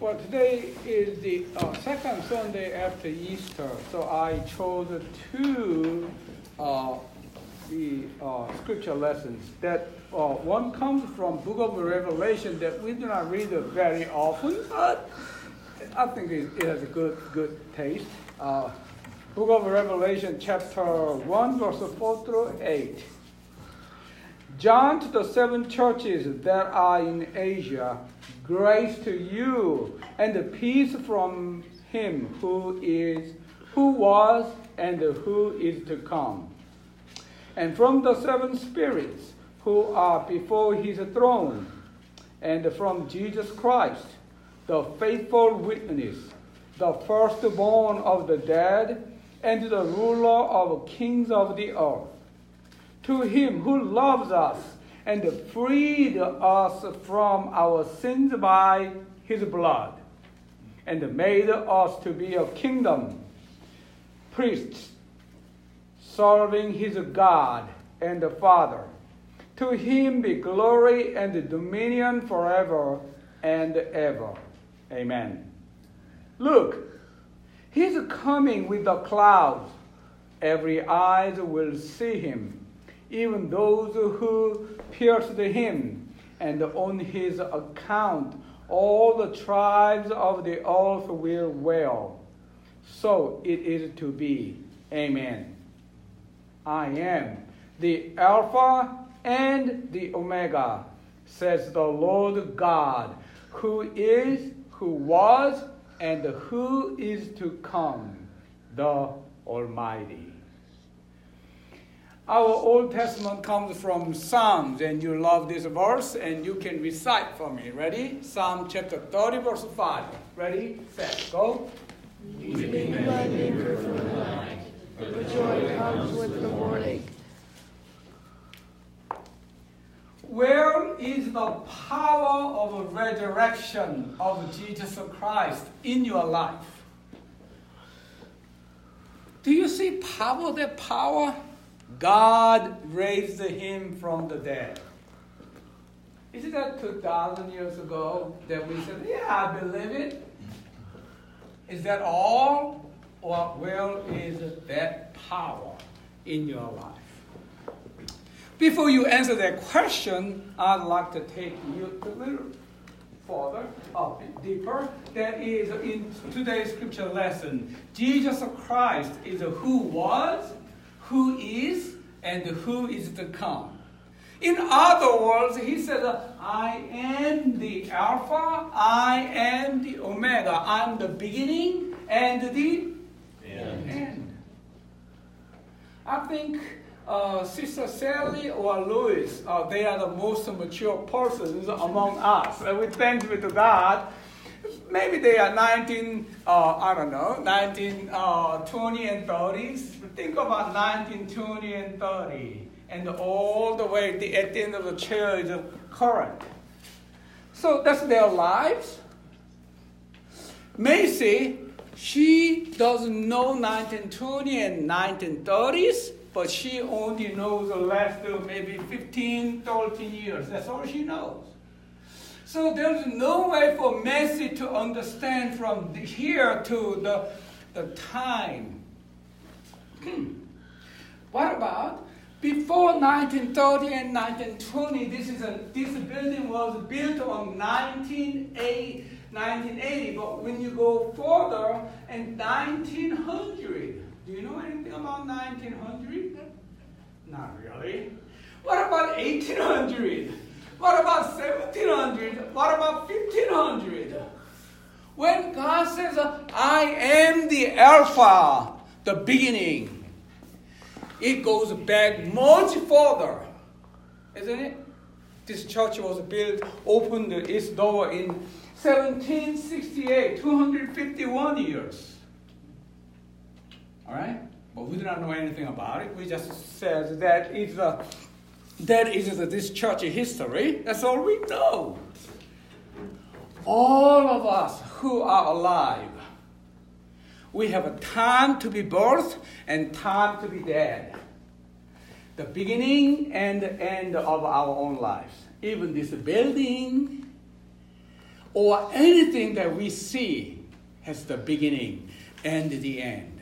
Well, today is the uh, second Sunday after Easter, so I chose two uh, the uh, scripture lessons. That uh, one comes from Book of Revelation that we do not read very often, but I think it, it has a good good taste. Uh, Book of Revelation, chapter one, verse four through eight. John to the seven churches that are in Asia Grace to you and the peace from him who is, who was, and who is to come. And from the seven spirits who are before his throne, and from Jesus Christ, the faithful witness, the firstborn of the dead, and the ruler of kings of the earth. To him who loves us and freed us from our sins by his blood, and made us to be a kingdom, priests, serving his God and the Father. To him be glory and dominion forever and ever. Amen. Look, he's coming with the clouds. Every eye will see him even those who pierced him, and on his account all the tribes of the earth will wail. So it is to be. Amen. I am the Alpha and the Omega, says the Lord God, who is, who was, and who is to come, the Almighty. Our Old Testament comes from Psalms, and you love this verse, and you can recite for me. Ready? Psalm chapter 30, verse 5. Ready, set, go. The night, but joy comes with the morning. Where is the power of resurrection of Jesus Christ in your life? Do you see power, that power? God raised him from the dead. Isn't that 2,000 years ago that we said, yeah, I believe it? Is that all? Or where is that power in your life? Before you answer that question, I'd like to take you a little further, bit deeper. That is in today's scripture lesson. Jesus Christ is who was, who is and who is to come. In other words, he says, I am the Alpha, I am the Omega, I'm the beginning and the end. end. I think uh, Sister Sally or Louis, uh, they are the most mature persons among us. And we thank you to God maybe they are 19, uh, I don't know, 19, uh, 20 and 30s. Think about 19, 20 and 30. And all the way the, at the end of the chair is current. So that's their lives. Macy, she doesn't know 1920 and 1930s, but she only knows the last uh, maybe 15, 13 years. That's all she knows. So there's no way for Macy to understand from here to the, the time. Hmm. what about before 1930 and 1920? This is a this building was built on 1980, 1980. But when you go further, in 1900, do you know anything about 1900? Not really. What about 1800? What about 1700? What about 1500? When God says, I am the Alpha, the beginning, it goes back much further, isn't it? This church was built, opened its door in 1768, 251 years. All right? But we do not know anything about it. We just said that it's a that is this church history. That's all we know. All of us who are alive, we have a time to be birthed and time to be dead. The beginning and the end of our own lives. Even this building, or anything that we see has the beginning and the end.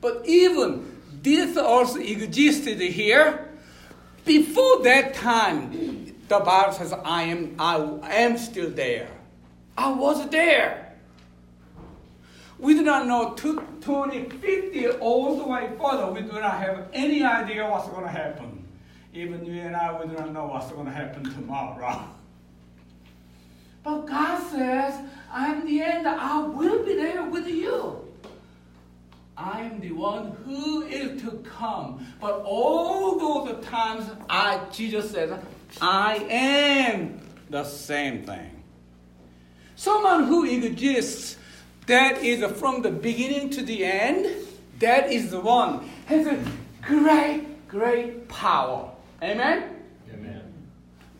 But even this also existed here. Before that time, the Bible says, I am, I am still there. I was there. We do not know 2050 all the way further. We do not have any idea what's going to happen. Even you and I, we do not know what's going to happen tomorrow. But God says, I'm the end. I will be there with you. I am the one who is to come. But all those times, I Jesus says, I am the same thing. Someone who exists that is from the beginning to the end, that is the one has a great, great power. Amen? Amen.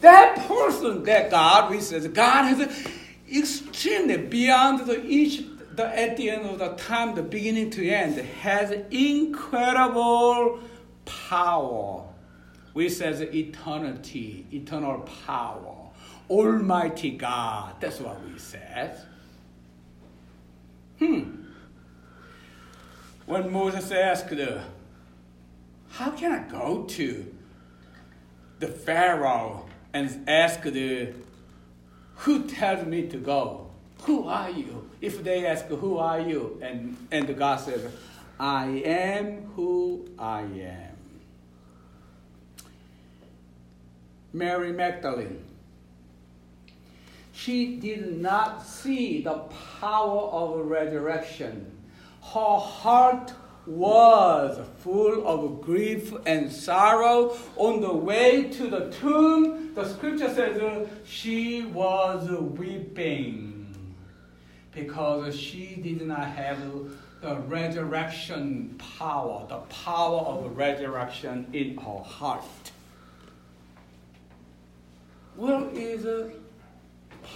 That person, that God, we says God has extremely beyond the each the at the end of the time, the beginning to end, has incredible power. We says eternity, eternal power, Almighty God. That's what we said. Hmm. When Moses asked, How can I go to the Pharaoh and ask, Who tells me to go? Who are you? If they ask, Who are you? And, and God says, I am who I am. Mary Magdalene she did not see the power of resurrection. Her heart was full of grief and sorrow. On the way to the tomb, the scripture says uh, she was weeping because she did not have the resurrection power, the power of resurrection in her heart. Where is uh,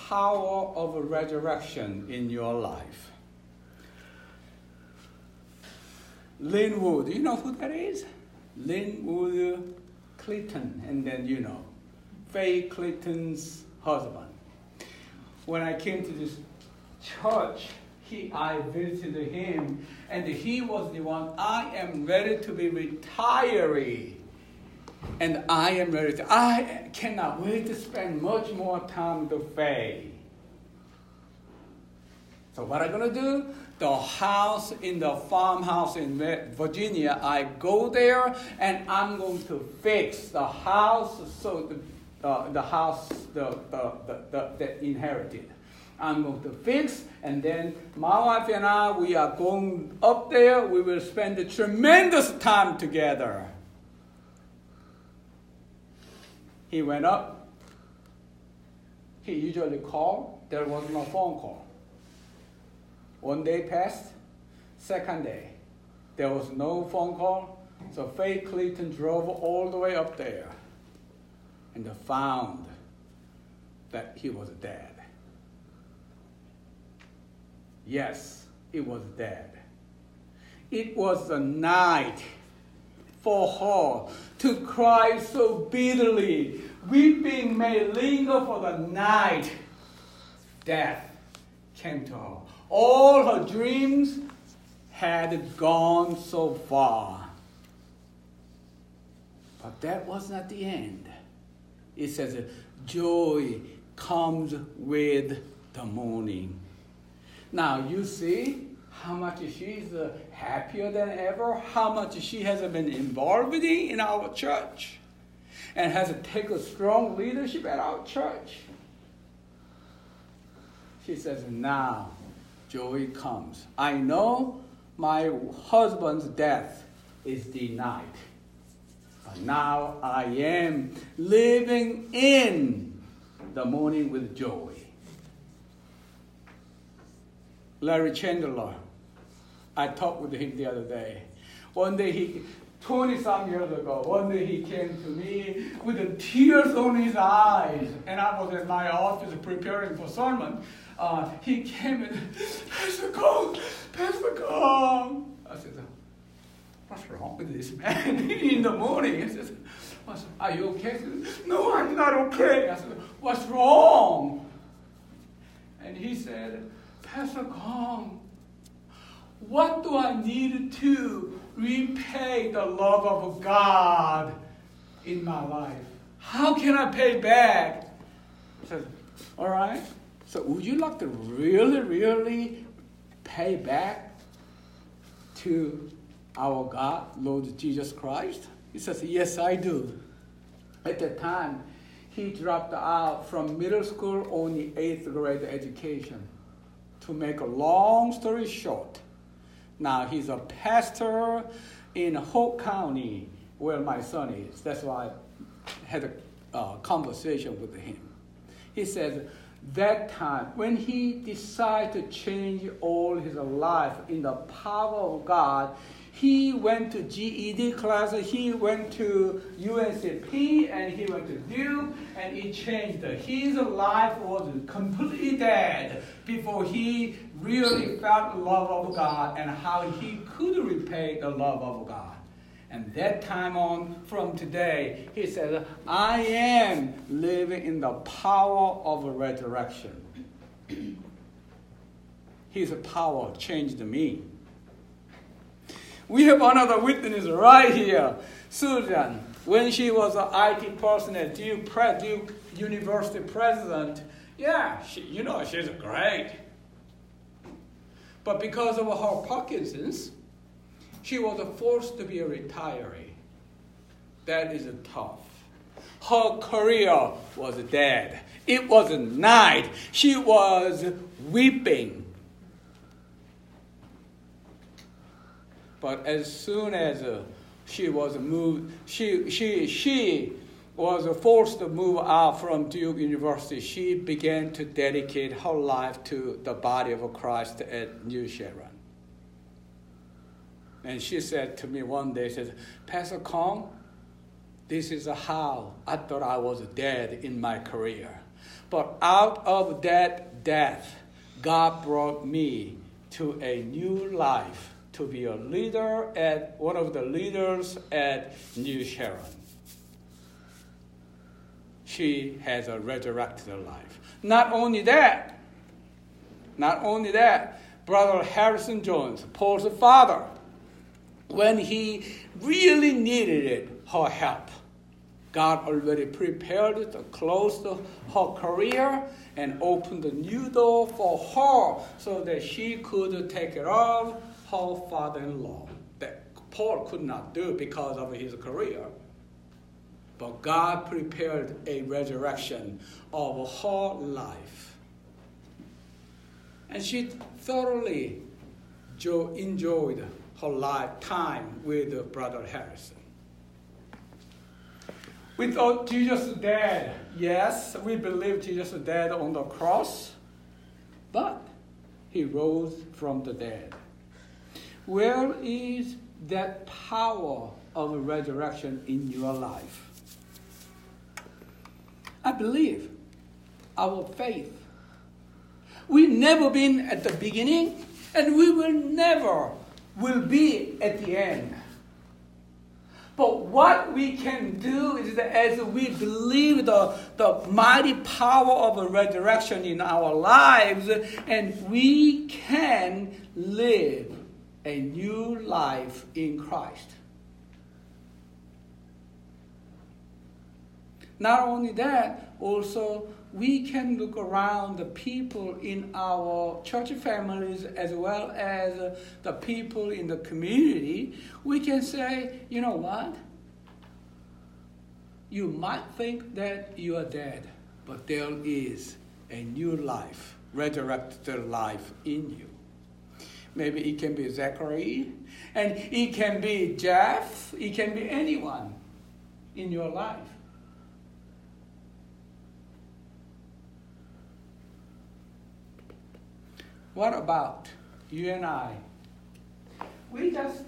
power of resurrection in your life. Linwood, you know who that is? Linwood Clinton, and then you know, Faye Clinton's husband. When I came to this church, he, I visited him, and he was the one, I am ready to be retiree and I am ready. To, I cannot wait to spend much more time with Faye. So what I'm gonna do? The house in the farmhouse in Virginia, I go there and I'm going to fix the house so the, uh, the house the, the, the, the, the inherited. I'm going to fix, and then my wife and I, we are going up there. We will spend a tremendous time together. He went up. He usually called. There was no phone call. One day passed. Second day, there was no phone call. So Faye Clinton drove all the way up there and found that he was dead. Yes, it was dead. It was the night for her to cry so bitterly. Weeping may linger for the night. Death came to her. All her dreams had gone so far. But that was not the end. It says, joy comes with the morning. Now, you see, how much she's uh, happier than ever, how much she has been involved in our church, and has taken strong leadership at our church. She says, Now joy comes. I know my husband's death is denied. But now I am living in the morning with joy. Larry Chandler I talked with him the other day. One day he, 20 some years ago, one day he came to me with the tears on his eyes, and I was in my office preparing for sermon. Uh, he came and, Pastor Kong, Pastor Kong. I said, What's wrong with this man? In the morning, he says, Are you okay? No, I'm not okay. I said, What's wrong? And he said, Pastor Kong, what do I need to repay the love of God in my life? How can I pay back? Said, All right. So would you like to really, really pay back to our God, Lord Jesus Christ? He says, Yes, I do. At that time, he dropped out from middle school only eighth grade education. To make a long story short, now he's a pastor in Hoke County, where my son is. That's why I had a uh, conversation with him. He says, that time, when he decided to change all his life in the power of God, he went to GED class, he went to UNCP, and he went to Duke, and it changed. His life was completely dead before he really felt the love of God and how he could repay the love of God. And that time on from today, he says, I am living in the power of a resurrection. His power changed me. We have another witness right here. Susan, when she was an IT person at Duke, Duke University president, yeah, she, you know, she's great. But because of her Parkinson's, she was forced to be a retiree. That is tough. Her career was dead. It was night. She was weeping. But as soon as uh, she was moved, she, she, she was forced to move out from Duke University. She began to dedicate her life to the body of Christ at New Sharon. And she said to me one day, says, Pastor Kong, this is how I thought I was dead in my career. But out of that death, God brought me to a new life to be a leader at one of the leaders at New Sharon. She has a resurrected life. Not only that, not only that, Brother Harrison Jones, Paul's father, when he really needed it, her help. God already prepared to close her career and opened a new door for her so that she could take care of her father in law. That Paul could not do because of his career. But God prepared a resurrection of her life. And she thoroughly enjoyed her lifetime with Brother Harrison. We thought Jesus dead. Yes, we believe Jesus dead on the cross, but he rose from the dead. Where is that power of resurrection in your life? I believe our faith. We've never been at the beginning, and we will never will be at the end. But what we can do is that as we believe the, the mighty power of a resurrection in our lives, and we can live a new life in Christ. Not only that, also we can look around the people in our church families as well as the people in the community. We can say, you know what? You might think that you are dead, but there is a new life, resurrected life in you. Maybe it can be Zachary, and it can be Jeff, it can be anyone in your life. What about you and I? We just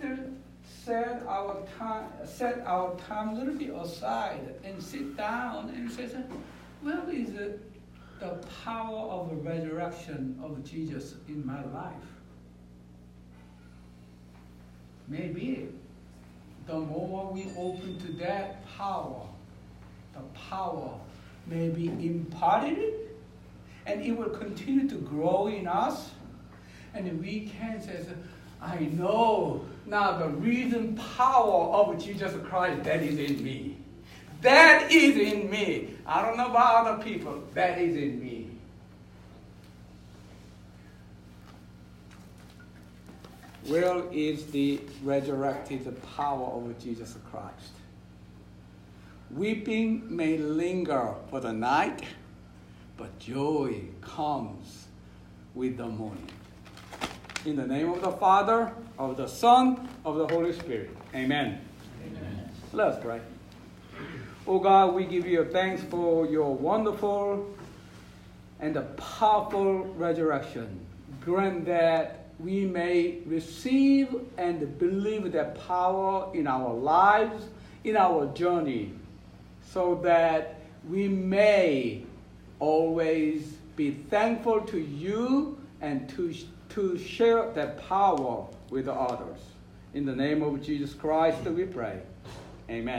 set our time, set our time a little bit aside and sit down and say, "Where is the, the power of the resurrection of Jesus in my life?" Maybe the more we open to that power, the power may be imparted and it will continue to grow in us. And we can say, I know now the reason power of Jesus Christ that is in me. That is in me. I don't know about other people. That is in me. Where is the resurrected power of Jesus Christ? Weeping may linger for the night, but joy comes with the morning. In the name of the Father, of the Son, of the Holy Spirit. Amen. Amen. Let us pray. Oh God, we give you thanks for your wonderful and the powerful resurrection. Grant that we may receive and believe that power in our lives, in our journey, so that we may always be thankful to you and to, to share that power with others. In the name of Jesus Christ, we pray. Amen.